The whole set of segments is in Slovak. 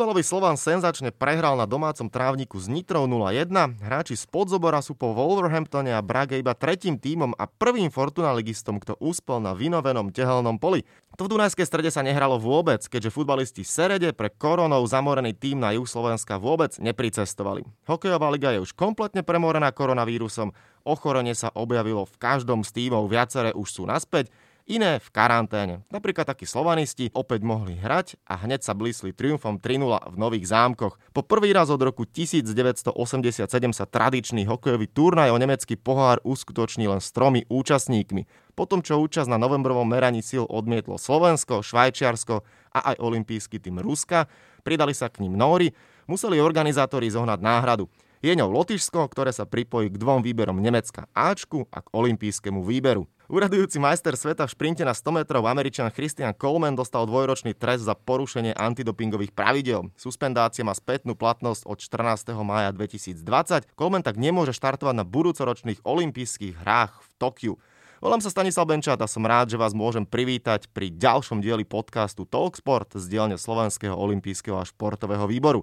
Futbalový Slovan senzačne prehral na domácom trávniku s Nitrou 0-1. Hráči z podzobora sú po Wolverhamptone a Brage iba tretím tímom a prvým Fortuna ligistom, kto úspel na vynovenom tehelnom poli. To v Dunajskej strede sa nehralo vôbec, keďže futbalisti Serede pre koronou zamorený tým na juh Slovenska vôbec nepricestovali. Hokejová liga je už kompletne premorená koronavírusom, ochorenie sa objavilo v každom z tímov, viaceré už sú naspäť, iné v karanténe. Napríklad takí slovanisti opäť mohli hrať a hneď sa blísli triumfom 3-0 v Nových zámkoch. Po prvý raz od roku 1987 sa tradičný hokejový turnaj o nemecký pohár uskutoční len s tromi účastníkmi. Potom, čo účasť na novembrovom meraní síl odmietlo Slovensko, Švajčiarsko a aj olimpijský tým Ruska, pridali sa k ním Nóri, museli organizátori zohnať náhradu. Je ňou Lotyšsko, ktoré sa pripojí k dvom výberom Nemecka Ačku a k olympijskému výberu. Uradujúci majster sveta v šprinte na 100 metrov američan Christian Coleman dostal dvojročný trest za porušenie antidopingových pravidel. Suspendácia má spätnú platnosť od 14. mája 2020. Coleman tak nemôže štartovať na budúcoročných olympijských hrách v Tokiu. Volám sa Stanislav Benčát a som rád, že vás môžem privítať pri ďalšom dieli podcastu Talksport z dielne Slovenského olympijského a športového výboru.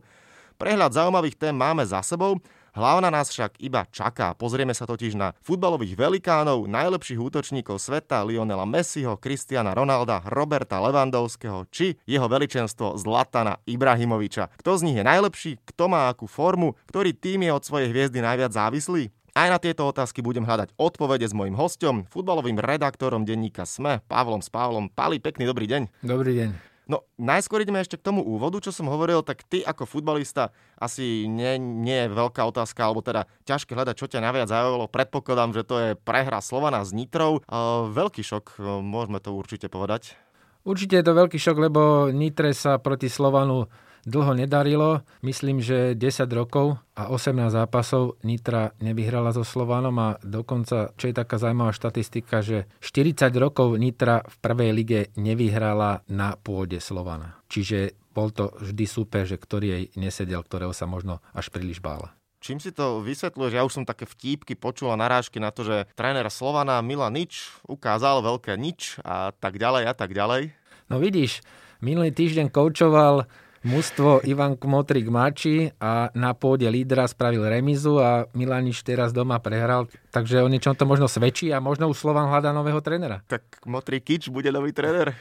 Prehľad zaujímavých tém máme za sebou Hlavná nás však iba čaká. Pozrieme sa totiž na futbalových velikánov, najlepších útočníkov sveta Lionela Messiho, Kristiana Ronalda, Roberta Levandovského či jeho veličenstvo Zlatana Ibrahimoviča. Kto z nich je najlepší, kto má akú formu, ktorý tým je od svojej hviezdy najviac závislý? Aj na tieto otázky budem hľadať odpovede s mojim hostom, futbalovým redaktorom denníka SME, Pavlom s Pavlom. Pali, pekný dobrý deň. Dobrý deň. No, najskôr ideme ešte k tomu úvodu, čo som hovoril, tak ty ako futbalista asi nie, nie je veľká otázka, alebo teda ťažké hľadať, čo ťa naviac zaujalo. Predpokladám, že to je prehra Slovana s Nitrou. Veľký šok, môžeme to určite povedať. Určite je to veľký šok, lebo Nitre sa proti Slovanu dlho nedarilo. Myslím, že 10 rokov a 18 zápasov Nitra nevyhrala so Slovanom a dokonca, čo je taká zaujímavá štatistika, že 40 rokov Nitra v prvej lige nevyhrala na pôde Slovana. Čiže bol to vždy super, že ktorý jej nesedel, ktorého sa možno až príliš bála. Čím si to vysvetľuješ? Ja už som také vtípky počula narážky na to, že tréner Slovana Milan Nič ukázal veľké nič a tak ďalej a tak ďalej. No vidíš, minulý týždeň koučoval Mužstvo Ivan Kmotrik Mači a na pôde lídra spravil remizu a Milanič teraz doma prehral. Takže o niečom to možno svedčí a možno už Slovan hľadá nového trénera. Tak Motrikič bude nový tréner.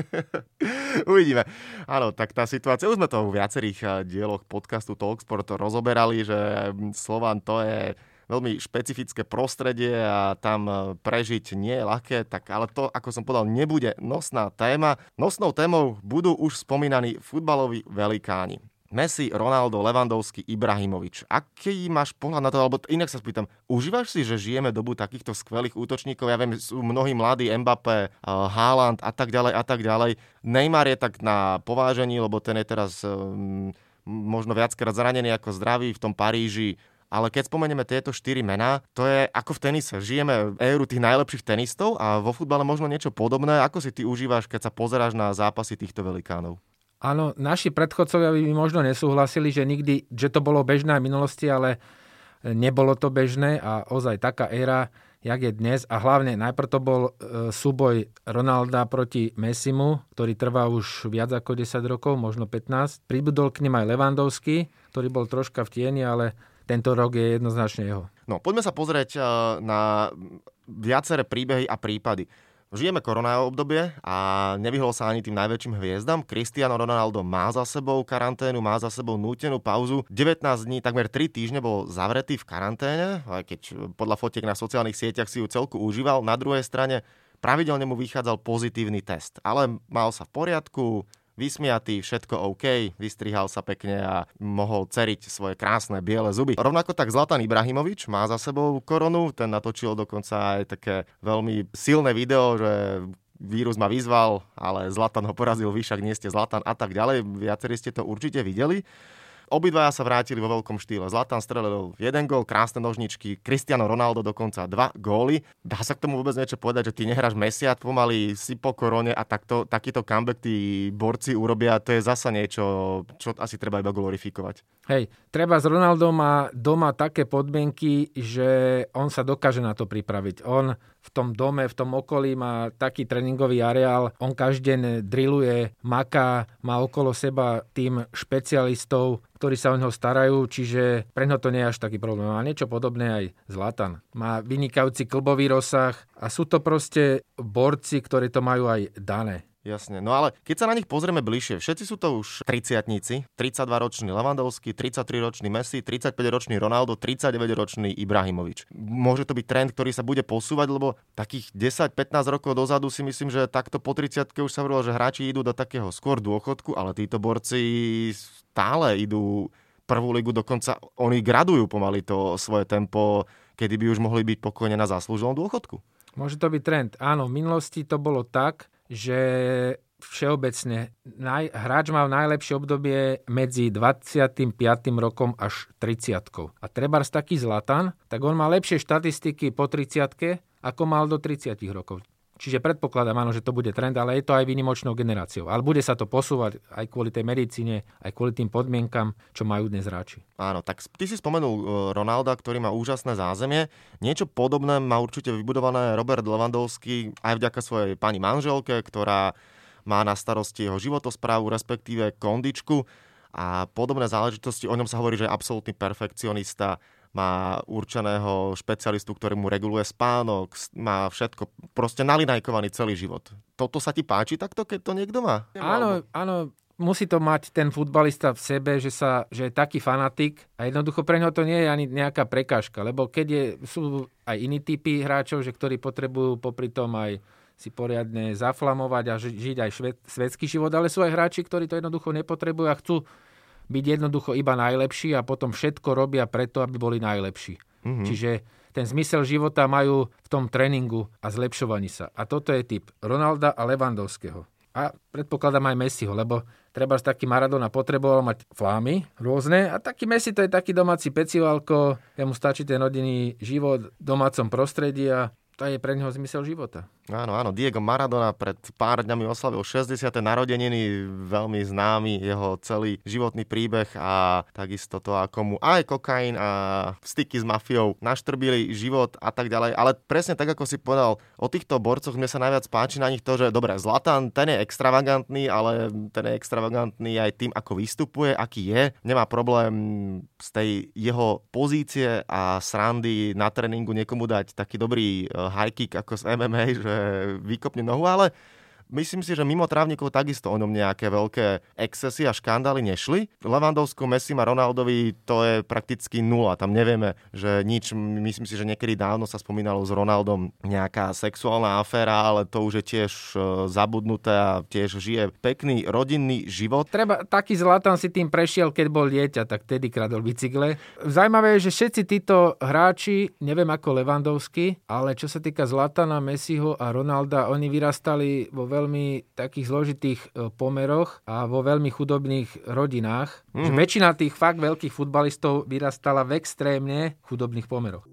Uvidíme. Áno, tak tá situácia, už sme to v viacerých eh, dieloch podcastu Talksport rozoberali, že Slovan to je veľmi špecifické prostredie a tam e, prežiť nie je ľahké, tak ale to, ako som povedal, nebude nosná téma. Nosnou témou budú už spomínaní futbaloví velikáni. Messi, Ronaldo, Levandovský, Ibrahimovič. Aký máš pohľad na to, alebo inak sa spýtam, užívaš si, že žijeme dobu takýchto skvelých útočníkov? Ja viem, sú mnohí mladí, Mbappé, e, Haaland a tak ďalej a tak ďalej. Neymar je tak na povážení, lebo ten je teraz um, možno viackrát zranený ako zdravý v tom Paríži ale keď spomenieme tieto štyri mená, to je ako v tenise. Žijeme éru tých najlepších tenistov a vo futbale možno niečo podobné. Ako si ty užívaš, keď sa pozeráš na zápasy týchto velikánov? Áno, naši predchodcovia by možno nesúhlasili, že nikdy, že to bolo bežné v minulosti, ale nebolo to bežné a ozaj taká éra, jak je dnes. A hlavne najprv to bol e, súboj Ronalda proti Messimu, ktorý trvá už viac ako 10 rokov, možno 15. Pribudol k nim aj Levandovský, ktorý bol troška v tieni, ale tento rok je jednoznačne jeho. No, poďme sa pozrieť eh, na viaceré príbehy a prípady. Žijeme korona obdobie a nevyhol sa ani tým najväčším hviezdam. Cristiano Ronaldo má za sebou karanténu, má za sebou nútenú pauzu. 19 dní, takmer 3 týždne bol zavretý v karanténe, aj keď podľa fotiek na sociálnych sieťach si ju celku užíval. Na druhej strane pravidelne mu vychádzal pozitívny test, ale mal sa v poriadku, vysmiatý, všetko OK, vystrihal sa pekne a mohol ceriť svoje krásne biele zuby. Rovnako tak Zlatan Ibrahimovič má za sebou koronu, ten natočil dokonca aj také veľmi silné video, že vírus ma vyzval, ale Zlatan ho porazil, vy však nie ste Zlatan a tak ďalej. Viacerí ste to určite videli. Obidvaja sa vrátili vo veľkom štýle. Zlatan strelil jeden gól, krásne nožničky, Cristiano Ronaldo dokonca dva góly. Dá sa k tomu vôbec niečo povedať, že ty nehráš mesiac, pomaly si po korone a takto, takýto comeback tí borci urobia, to je zasa niečo, čo asi treba iba glorifikovať. Hej, treba s Ronaldom má doma také podmienky, že on sa dokáže na to pripraviť. On v tom dome, v tom okolí má taký tréningový areál. On každý deň drilluje, maká, má okolo seba tým špecialistov, ktorí sa o neho starajú, čiže pre to nie je až taký problém. Má niečo podobné aj Zlatan. Má vynikajúci klbový rozsah a sú to proste borci, ktorí to majú aj dané. Jasne, no ale keď sa na nich pozrieme bližšie, všetci sú to už 30 32-ročný Levandovský, 33-ročný Messi, 35-ročný Ronaldo, 39-ročný Ibrahimovič. Môže to byť trend, ktorý sa bude posúvať, lebo takých 10-15 rokov dozadu si myslím, že takto po 30 už sa hovorilo, že hráči idú do takého skôr dôchodku, ale títo borci stále idú prvú ligu, dokonca oni gradujú pomaly to svoje tempo, kedy by už mohli byť pokojne na zaslúženom dôchodku. Môže to byť trend. Áno, v minulosti to bolo tak, že všeobecne naj, hráč mal najlepšie obdobie medzi 25. rokom až 30. A treba taký Zlatan, tak on má lepšie štatistiky po 30 ako mal do 30 rokov. Čiže predpokladám, áno, že to bude trend, ale je to aj výnimočnou generáciou. Ale bude sa to posúvať aj kvôli tej medicíne, aj kvôli tým podmienkam, čo majú dnes hráči. Áno, tak ty si spomenul e, Ronalda, ktorý má úžasné zázemie. Niečo podobné má určite vybudované Robert Lewandowski aj vďaka svojej pani manželke, ktorá má na starosti jeho životosprávu, respektíve kondičku a podobné záležitosti. O ňom sa hovorí, že je absolútny perfekcionista má určeného špecialistu, ktorý mu reguluje spánok, má všetko, proste nalinajkovaný celý život. Toto sa ti páči takto, keď to niekto má? Áno, áno, musí to mať ten futbalista v sebe, že, sa, že je taký fanatik a jednoducho pre neho to nie je ani nejaká prekážka, lebo keď je, sú aj iní typy hráčov, že ktorí potrebujú popri tom aj si poriadne zaflamovať a žiť aj šved, svetský život, ale sú aj hráči, ktorí to jednoducho nepotrebujú a chcú byť jednoducho iba najlepší a potom všetko robia preto, aby boli najlepší. Mm-hmm. Čiže ten zmysel života majú v tom tréningu a zlepšovaní sa. A toto je typ Ronalda a Levandovského. A predpokladám aj Messiho, lebo treba taký Maradona potreboval mať flámy rôzne a taký Messi to je taký domáci pecivalko, ja mu stačí ten rodinný život v domácom prostredí a to je pre neho zmysel života. Áno, áno, Diego Maradona pred pár dňami oslavil 60. narodeniny, veľmi známy jeho celý životný príbeh a takisto to, ako mu aj kokain a styky s mafiou naštrbili život a tak ďalej. Ale presne tak, ako si povedal, o týchto borcoch mne sa najviac páči na nich to, že dobre, Zlatan, ten je extravagantný, ale ten je extravagantný aj tým, ako vystupuje, aký je. Nemá problém z tej jeho pozície a srandy na tréningu niekomu dať taký dobrý eh, high kick ako z MMA, že vykopne nohu, ale Myslím si, že mimo trávnikov takisto o ňom nejaké veľké excesy a škandály nešli. Levandovsku, Messi a Ronaldovi to je prakticky nula. Tam nevieme, že nič. Myslím si, že niekedy dávno sa spomínalo s Ronaldom nejaká sexuálna aféra, ale to už je tiež e, zabudnuté a tiež žije pekný rodinný život. Treba, taký Zlatan si tým prešiel, keď bol dieťa, tak tedy kradol bicykle. Zaujímavé je, že všetci títo hráči, neviem ako Levandovský, ale čo sa týka Zlatana, Messiho a Ronalda, oni vyrastali vo veľmi takých zložitých e, pomeroch a vo veľmi chudobných rodinách. Mm-hmm. Že mhm. väčšina tých fakt veľkých futbalistov vyrastala v extrémne chudobných pomeroch.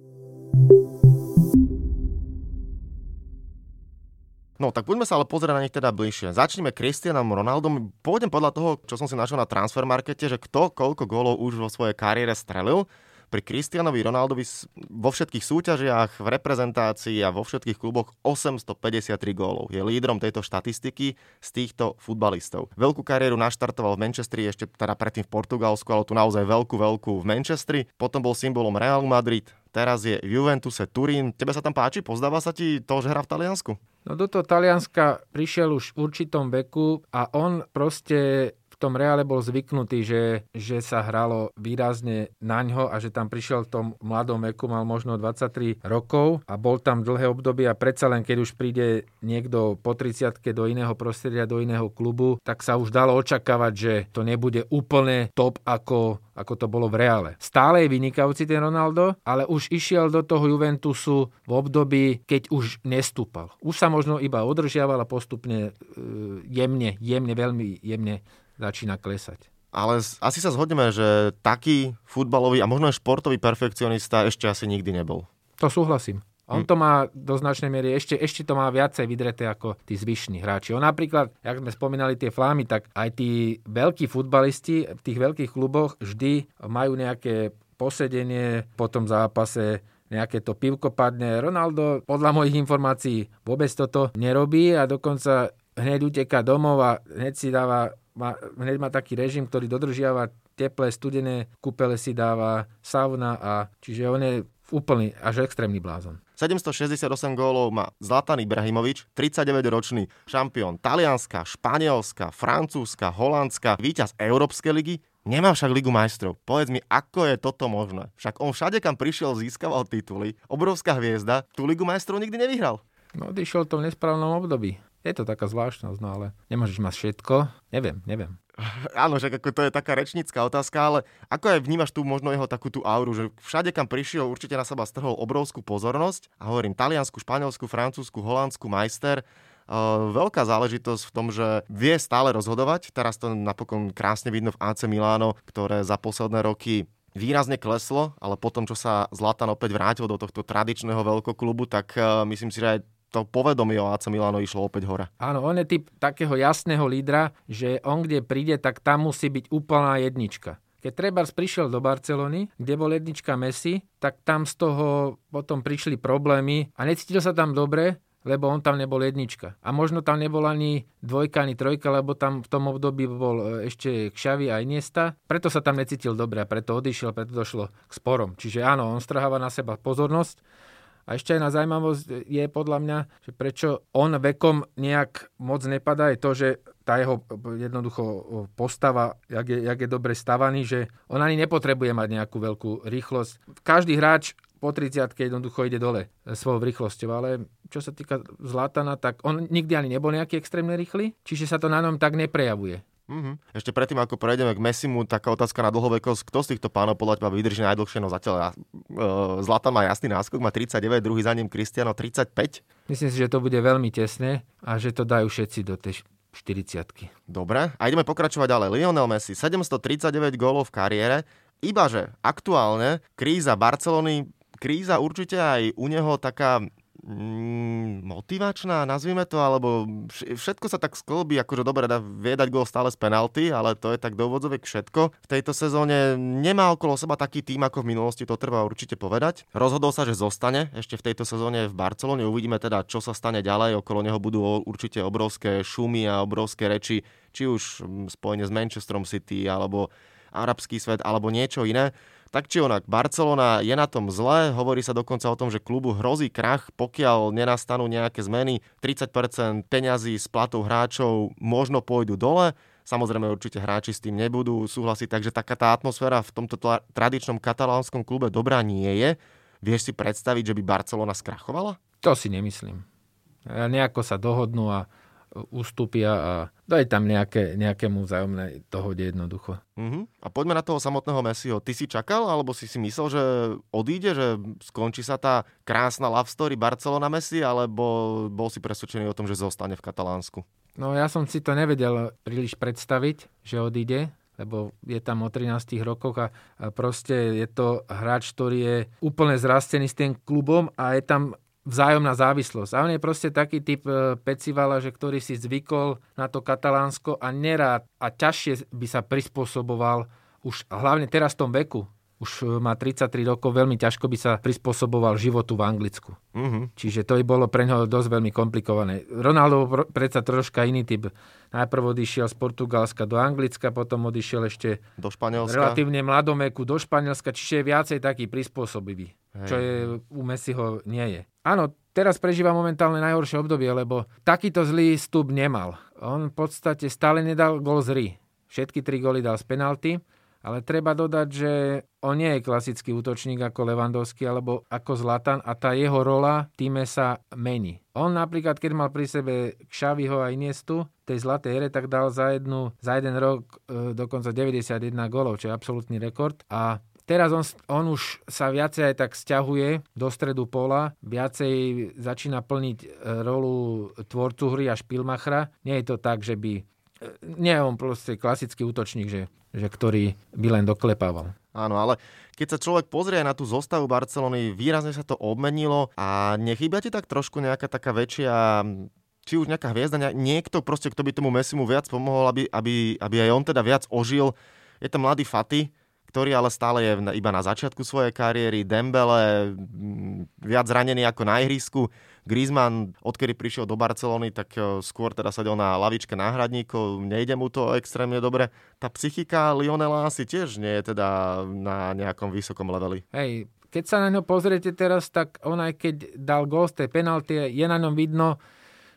No tak poďme sa ale pozrieť na nich teda bližšie. Začneme Cristianom Ronaldom. Pôjdem podľa toho, čo som si našiel na transfermarkete, že kto koľko gólov už vo svojej kariére strelil pri Cristianovi Ronaldovi vo všetkých súťažiach, v reprezentácii a vo všetkých kluboch 853 gólov. Je lídrom tejto štatistiky z týchto futbalistov. Veľkú kariéru naštartoval v Manchestri, ešte teda predtým v Portugalsku, ale tu naozaj veľkú, veľkú v Manchestri. Potom bol symbolom Real Madrid, teraz je Juventuse Turín. Tebe sa tam páči? Pozdáva sa ti to, že hrá v Taliansku? No do toho Talianska prišiel už v určitom veku a on proste tom Reále bol zvyknutý, že, že sa hralo výrazne na ňo a že tam prišiel v tom mladom veku, mal možno 23 rokov a bol tam dlhé obdobie a predsa len keď už príde niekto po 30 do iného prostredia, do iného klubu, tak sa už dalo očakávať, že to nebude úplne top ako ako to bolo v Reále. Stále je vynikajúci ten Ronaldo, ale už išiel do toho Juventusu v období, keď už nestúpal. Už sa možno iba održiaval a postupne e, jemne, jemne, veľmi jemne začína klesať. Ale asi sa zhodneme, že taký futbalový a možno aj športový perfekcionista ešte asi nikdy nebol. To súhlasím. On hm. to má do značnej miery, ešte, ešte to má viacej vydreté ako tí zvyšní hráči. On napríklad, jak sme spomínali tie flámy, tak aj tí veľkí futbalisti v tých veľkých kluboch vždy majú nejaké posedenie po tom zápase nejaké to pivko padne. Ronaldo podľa mojich informácií vôbec toto nerobí a dokonca hneď uteká domov a hneď si dáva, má, hneď má taký režim, ktorý dodržiava teplé, studené kúpele si dáva, sauna a čiže on je úplný až extrémny blázon. 768 gólov má Zlatan Ibrahimovič, 39-ročný šampión Talianska, Španielska, Francúzska, Holandska, víťaz Európskej ligy, Nemá však Ligu majstrov. Povedz mi, ako je toto možné? Však on všade, kam prišiel, získaval tituly. Obrovská hviezda. Tú Ligu majstrov nikdy nevyhral. No, odišiel to v nesprávnom období. Je to taká zvláštnosť, no ale nemôžeš mať všetko. Neviem, neviem. Áno, že ako to je taká rečnícka otázka, ale ako aj vnímaš tu možno jeho takú tú auru, že všade, kam prišiel, určite na seba strhol obrovskú pozornosť. A hovorím, Taliansku, Španielsku, Francúzsku, Holandsku, majster. Veľká záležitosť v tom, že vie stále rozhodovať. Teraz to napokon krásne vidno v AC Miláno, ktoré za posledné roky výrazne kleslo, ale potom, čo sa Zlatan opäť vrátil do tohto tradičného veľkoklubu, tak myslím si, že aj to povedomie o AC Milano išlo opäť hore. Áno, on je typ takého jasného lídra, že on kde príde, tak tam musí byť úplná jednička. Keď Trebars prišiel do Barcelony, kde bol jednička Messi, tak tam z toho potom prišli problémy a necítil sa tam dobre, lebo on tam nebol jednička. A možno tam nebol ani dvojka, ani trojka, lebo tam v tom období bol e, ešte Kšavi a Iniesta. Preto sa tam necítil dobre a preto odišiel, preto došlo k sporom. Čiže áno, on strháva na seba pozornosť a ešte aj na zaujímavosť je podľa mňa, že prečo on vekom nejak moc nepadá, je to, že tá jeho jednoducho postava, jak je, jak je dobre stavaný, že on ani nepotrebuje mať nejakú veľkú rýchlosť. Každý hráč po 30 jednoducho ide dole svojou rýchlosťou, ale čo sa týka Zlatana, tak on nikdy ani nebol nejaký extrémne rýchly, čiže sa to na ňom tak neprejavuje. Mm-hmm. Ešte predtým, ako prejdeme k Messimu, taká otázka na dlhovekosť. Kto z týchto pánov podľa teba vydrží najdlhšie? No zatiaľ uh, Zlatan má jasný náskok, má 39, druhý za ním Cristiano 35. Myslím si, že to bude veľmi tesné a že to dajú všetci do tej 40 Dobre, a ideme pokračovať ďalej. Lionel Messi, 739 gólov v kariére, ibaže aktuálne kríza Barcelony, kríza určite aj u neho taká mm, motivačná, nazvime to, alebo všetko sa tak sklbí, akože dobre, dá viedať gol stále z penalty, ale to je tak do úvodzoviek všetko. V tejto sezóne nemá okolo seba taký tým, ako v minulosti, to treba určite povedať. Rozhodol sa, že zostane ešte v tejto sezóne v Barcelone. Uvidíme teda, čo sa stane ďalej. Okolo neho budú určite obrovské šumy a obrovské reči, či už mm, spojene s Manchesterom City, alebo arabský svet, alebo niečo iné. Tak či onak, Barcelona je na tom zle, hovorí sa dokonca o tom, že klubu hrozí krach, pokiaľ nenastanú nejaké zmeny. 30% peňazí z platov hráčov možno pôjdu dole, Samozrejme určite hráči s tým nebudú súhlasiť, takže taká tá atmosféra v tomto tla- tradičnom katalánskom klube dobrá nie je. Vieš si predstaviť, že by Barcelona skrachovala? To si nemyslím. Nejako sa dohodnú a ustúpia a daj tam nejaké, nejakému vzájomnej dohode jednoducho. Uh-huh. A poďme na toho samotného Messiho. Ty si čakal, alebo si si myslel, že odíde, že skončí sa tá krásna love story Barcelona Messi, alebo bol si presvedčený o tom, že zostane v Katalánsku? No ja som si to nevedel príliš predstaviť, že odíde, lebo je tam o 13 rokoch a proste je to hráč, ktorý je úplne zrastený s tým klubom a je tam vzájomná závislosť. A on je proste taký typ e, pecivala, že ktorý si zvykol na to katalánsko a nerád a ťažšie by sa prispôsoboval už hlavne teraz v tom veku. Už e, má 33 rokov, veľmi ťažko by sa prispôsoboval životu v Anglicku. Uh-huh. Čiže to by bolo pre neho dosť veľmi komplikované. Ronaldo predsa troška iný typ. Najprv odišiel z Portugalska do Anglicka, potom odišiel ešte do Španielska. relatívne mladomeku do Španielska, čiže je viacej taký prispôsobivý. Hej. Čo je u Messiho nie je. Áno, teraz prežíva momentálne najhoršie obdobie, lebo takýto zlý stup nemal. On v podstate stále nedal gol z ry. Všetky tri góly dal z penalty, ale treba dodať, že on nie je klasický útočník ako Levandovský alebo ako Zlatan a tá jeho rola v týme sa mení. On napríklad, keď mal pri sebe Xaviho a Iniestu, tej zlatej ére, tak dal za, jednu, za jeden rok e, dokonca 91 golov, čo je absolútny rekord. A Teraz on, on už sa viacej aj tak stiahuje do stredu pola, viacej začína plniť e, rolu tvorcu hry a špilmachra. Nie je to tak, že by... E, nie je on proste klasický útočník, že, že ktorý by len doklepával. Áno, ale keď sa človek pozrie na tú zostavu Barcelony, výrazne sa to obmenilo a nechýba ti tak trošku nejaká taká väčšia či už nejaká hviezda, niekto proste, kto by tomu Messimu viac pomohol, aby, aby, aby aj on teda viac ožil. Je to mladý Faty, ktorý ale stále je iba na začiatku svojej kariéry. Dembele, viac zranený ako na ihrisku. Griezmann, odkedy prišiel do Barcelony, tak e, skôr teda sedel na lavičke náhradníkov, nejde mu to extrémne dobre. Tá psychika Lionela asi tiež nie je teda na nejakom vysokom leveli. Hej, keď sa na ňo pozriete teraz, tak on aj keď dal gol z tej penalty, je na ňom vidno,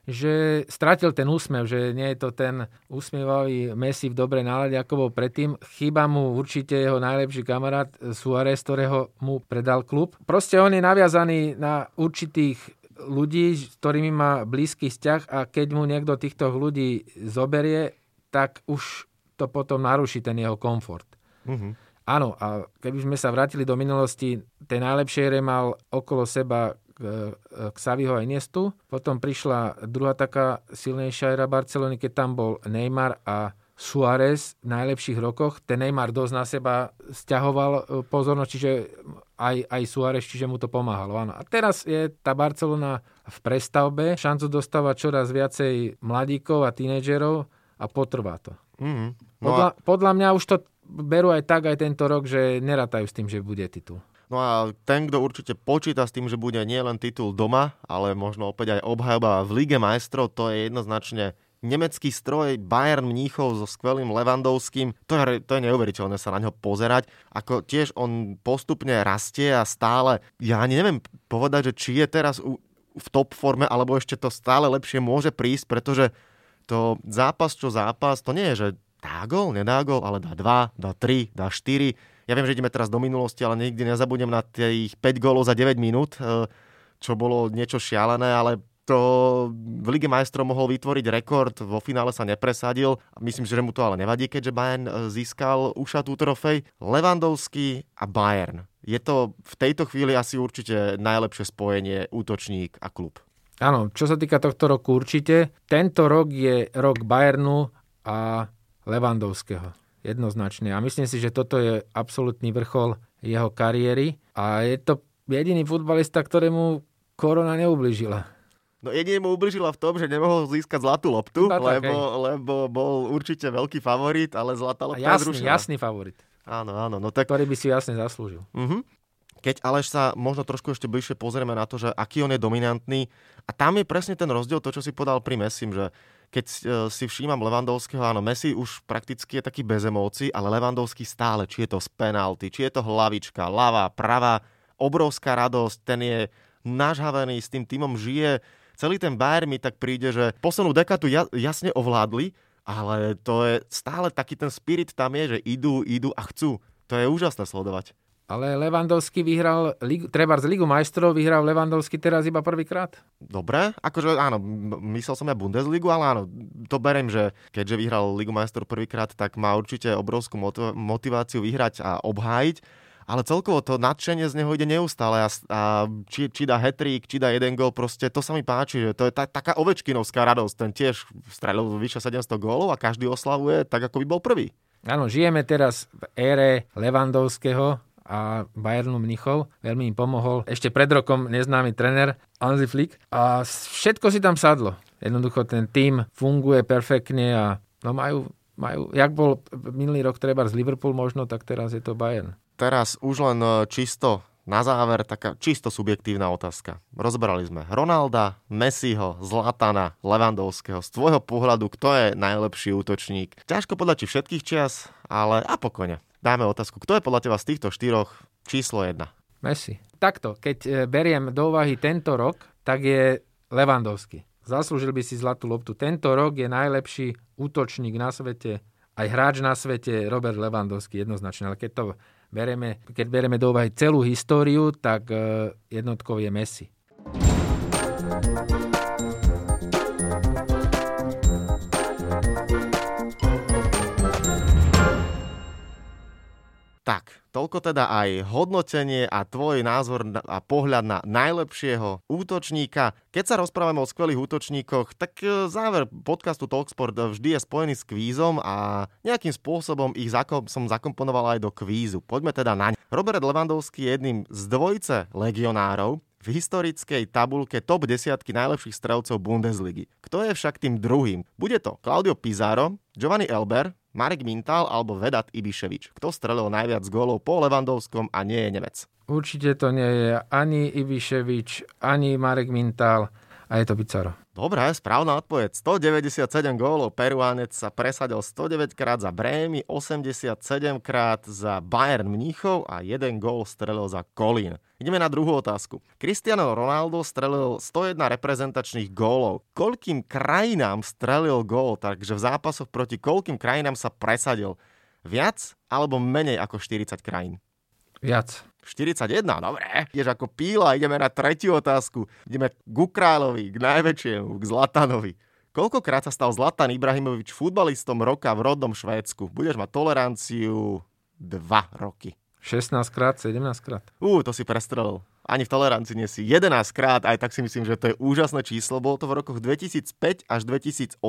že stratil ten úsmev, že nie je to ten úsmievavý Messi v dobrej nálade, ako bol predtým. Chýba mu určite jeho najlepší kamarát Suárez, ktorého mu predal klub. Proste on je naviazaný na určitých ľudí, s ktorými má blízky vzťah a keď mu niekto týchto ľudí zoberie, tak už to potom naruší ten jeho komfort. Mm-hmm. Áno, a keby sme sa vrátili do minulosti, tej najlepšej hre mal okolo seba k Saviho a Iniestu. Potom prišla druhá taká silnejšia era Barcelony, keď tam bol Neymar a Suárez v najlepších rokoch. Ten Neymar dosť na seba stiahoval e, pozornosť, čiže aj, aj Suárez, čiže mu to pomáhalo. Áno. A teraz je tá Barcelona v prestavbe. Šancu dostáva čoraz viacej mladíkov a tínedžerov a potrvá to. Mm-hmm. No podľa, a... podľa mňa už to berú aj tak aj tento rok, že nerátajú s tým, že bude titul. No a ten, kto určite počíta s tým, že bude nielen titul doma, ale možno opäť aj obhajoba v Lige majstrov, to je jednoznačne nemecký stroj Bayern Mníchov so skvelým Levandovským. To je, to je neuveriteľné sa na ňo pozerať. Ako tiež on postupne rastie a stále, ja neviem povedať, že či je teraz v top forme, alebo ešte to stále lepšie môže prísť, pretože to zápas čo zápas, to nie je, že dá gol, nedá gol, ale dá 2, dá 3, dá 4 ja viem, že ideme teraz do minulosti, ale nikdy nezabudnem na tých 5 gólov za 9 minút, e, čo bolo niečo šialené, ale to v Lige majstrov mohol vytvoriť rekord, vo finále sa nepresadil. Myslím, že mu to ale nevadí, keďže Bayern e, získal ušatú trofej. Levandovský a Bayern. Je to v tejto chvíli asi určite najlepšie spojenie útočník a klub. Áno, čo sa týka tohto roku určite. Tento rok je rok Bayernu a Levandovského jednoznačne. A myslím si, že toto je absolútny vrchol jeho kariéry a je to jediný futbalista, ktorému korona neublížila. No jedine mu ubližila v tom, že nemohol získať zlatú loptu, tak, lebo, lebo bol určite veľký favorit, ale zlatá lopta jasný, zrušená. Jasný favorit. Áno, áno. No tak... Ktorý by si jasne zaslúžil. Uh-huh. Keď ale sa možno trošku ešte bližšie pozrieme na to, že aký on je dominantný, a tam je presne ten rozdiel, to, čo si podal pri Messim, že keď e, si všímam Levandovského, áno, Messi už prakticky je taký bez emócií, ale Levandovský stále, či je to z penalty, či je to hlavička, ľavá, pravá, obrovská radosť, ten je nažhavený, s tým týmom žije. Celý ten Bayern mi tak príde, že poslednú dekatu jasne ovládli, ale to je stále taký ten spirit tam je, že idú, idú a chcú. To je úžasné sledovať. Ale Levandovský vyhral, treba z Ligu majstrov vyhral Levandovský teraz iba prvýkrát. Dobre, akože áno, myslel som ja Bundesligu, ale áno, to berem, že keďže vyhral Ligu majstrov prvýkrát, tak má určite obrovskú motiváciu vyhrať a obhájiť. Ale celkovo to nadšenie z neho ide neustále a, a či, či dá hetrik, či dá jeden gol, proste to sa mi páči, že to je ta, taká ovečkinovská radosť. Ten tiež strelil vyše 700 gólov a každý oslavuje tak, ako by bol prvý. Áno, žijeme teraz v ére Levandovského, a Bayernu Mnichov. Veľmi im pomohol ešte pred rokom neznámy trener Hansi Flick a všetko si tam sadlo. Jednoducho ten tým funguje perfektne a no majú, majú, jak bol minulý rok treba z Liverpool možno, tak teraz je to Bayern. Teraz už len e, čisto na záver taká čisto subjektívna otázka. Rozbrali sme Ronalda, Messiho, Zlatana, Levandovského. Z tvojho pohľadu, kto je najlepší útočník? Ťažko podľa či všetkých čias, ale a pokojne dáme otázku. Kto je podľa teba z týchto štyroch číslo jedna? Messi. Takto, keď e, beriem do úvahy tento rok, tak je Levandovský. Zaslúžil by si zlatú loptu. Tento rok je najlepší útočník na svete, aj hráč na svete Robert Levandovský jednoznačne. Ale keď to bereme, keď bereme do úvahy celú históriu, tak e, jednotkou je Messi. Toľko teda aj hodnotenie a tvoj názor a pohľad na najlepšieho útočníka. Keď sa rozprávame o skvelých útočníkoch, tak e, záver podcastu Talksport vždy je spojený s kvízom a nejakým spôsobom ich som zakomponoval aj do kvízu. Poďme teda na ne. Robert Lewandowski je jedným z dvojce legionárov, v historickej tabulke top desiatky najlepších strelcov Bundesligy. Kto je však tým druhým? Bude to Claudio Pizarro, Giovanni Elber, Marek Mintal alebo Vedat Ibiševič? Kto strelil najviac gólov po Levandovskom a nie je Nemec? Určite to nie je ani Ibiševič, ani Marek Mintal a je to Pizarro. Dobre, správna odpoveď. 197 gólov. Peruánec sa presadil 109 krát za Brémy, 87 krát za Bayern Mníchov a jeden gól strelil za Kolín. Ideme na druhú otázku. Cristiano Ronaldo strelil 101 reprezentačných gólov. Koľkým krajinám strelil gól, takže v zápasoch proti koľkým krajinám sa presadil? Viac alebo menej ako 40 krajín? Viac. 41, dobre. Ideš ako píla, ideme na tretiu otázku. Ideme k Kráľovi, k najväčšiemu, k Zlatanovi. Koľkokrát sa stal Zlatan Ibrahimovič futbalistom roka v rodnom Švédsku? Budeš mať toleranciu 2 roky. 16 krát, 17 krát. Ú, to si prestrelil. Ani v tolerancii nie si 11 krát, aj tak si myslím, že to je úžasné číslo. Bolo to v rokoch 2005 až 2008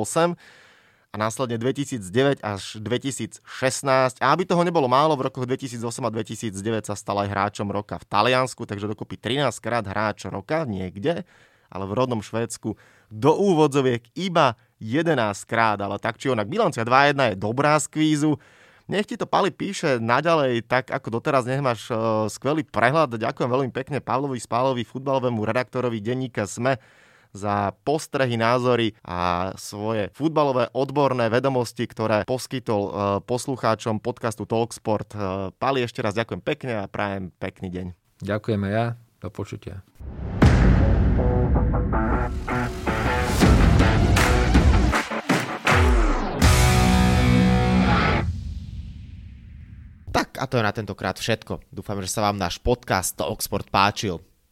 a následne 2009 až 2016. A aby toho nebolo málo, v rokoch 2008 a 2009 sa stal aj hráčom roka v Taliansku, takže dokopy 13 krát hráč roka niekde, ale v rodnom Švédsku do úvodzoviek iba 11 krát, ale tak či onak bilancia 2-1 je dobrá z kvízu. Nech ti to Pali píše naďalej tak, ako doteraz, nech uh, skvelý prehľad. Ďakujem veľmi pekne Pavlovi Spálovi, futbalovému redaktorovi denníka SME za postrehy, názory a svoje futbalové odborné vedomosti, ktoré poskytol e, poslucháčom podcastu Talksport. E, Pali, ešte raz ďakujem pekne a prajem pekný deň. Ďakujeme ja, do počutia. Tak a to je na tentokrát všetko. Dúfam, že sa vám náš podcast Talksport páčil.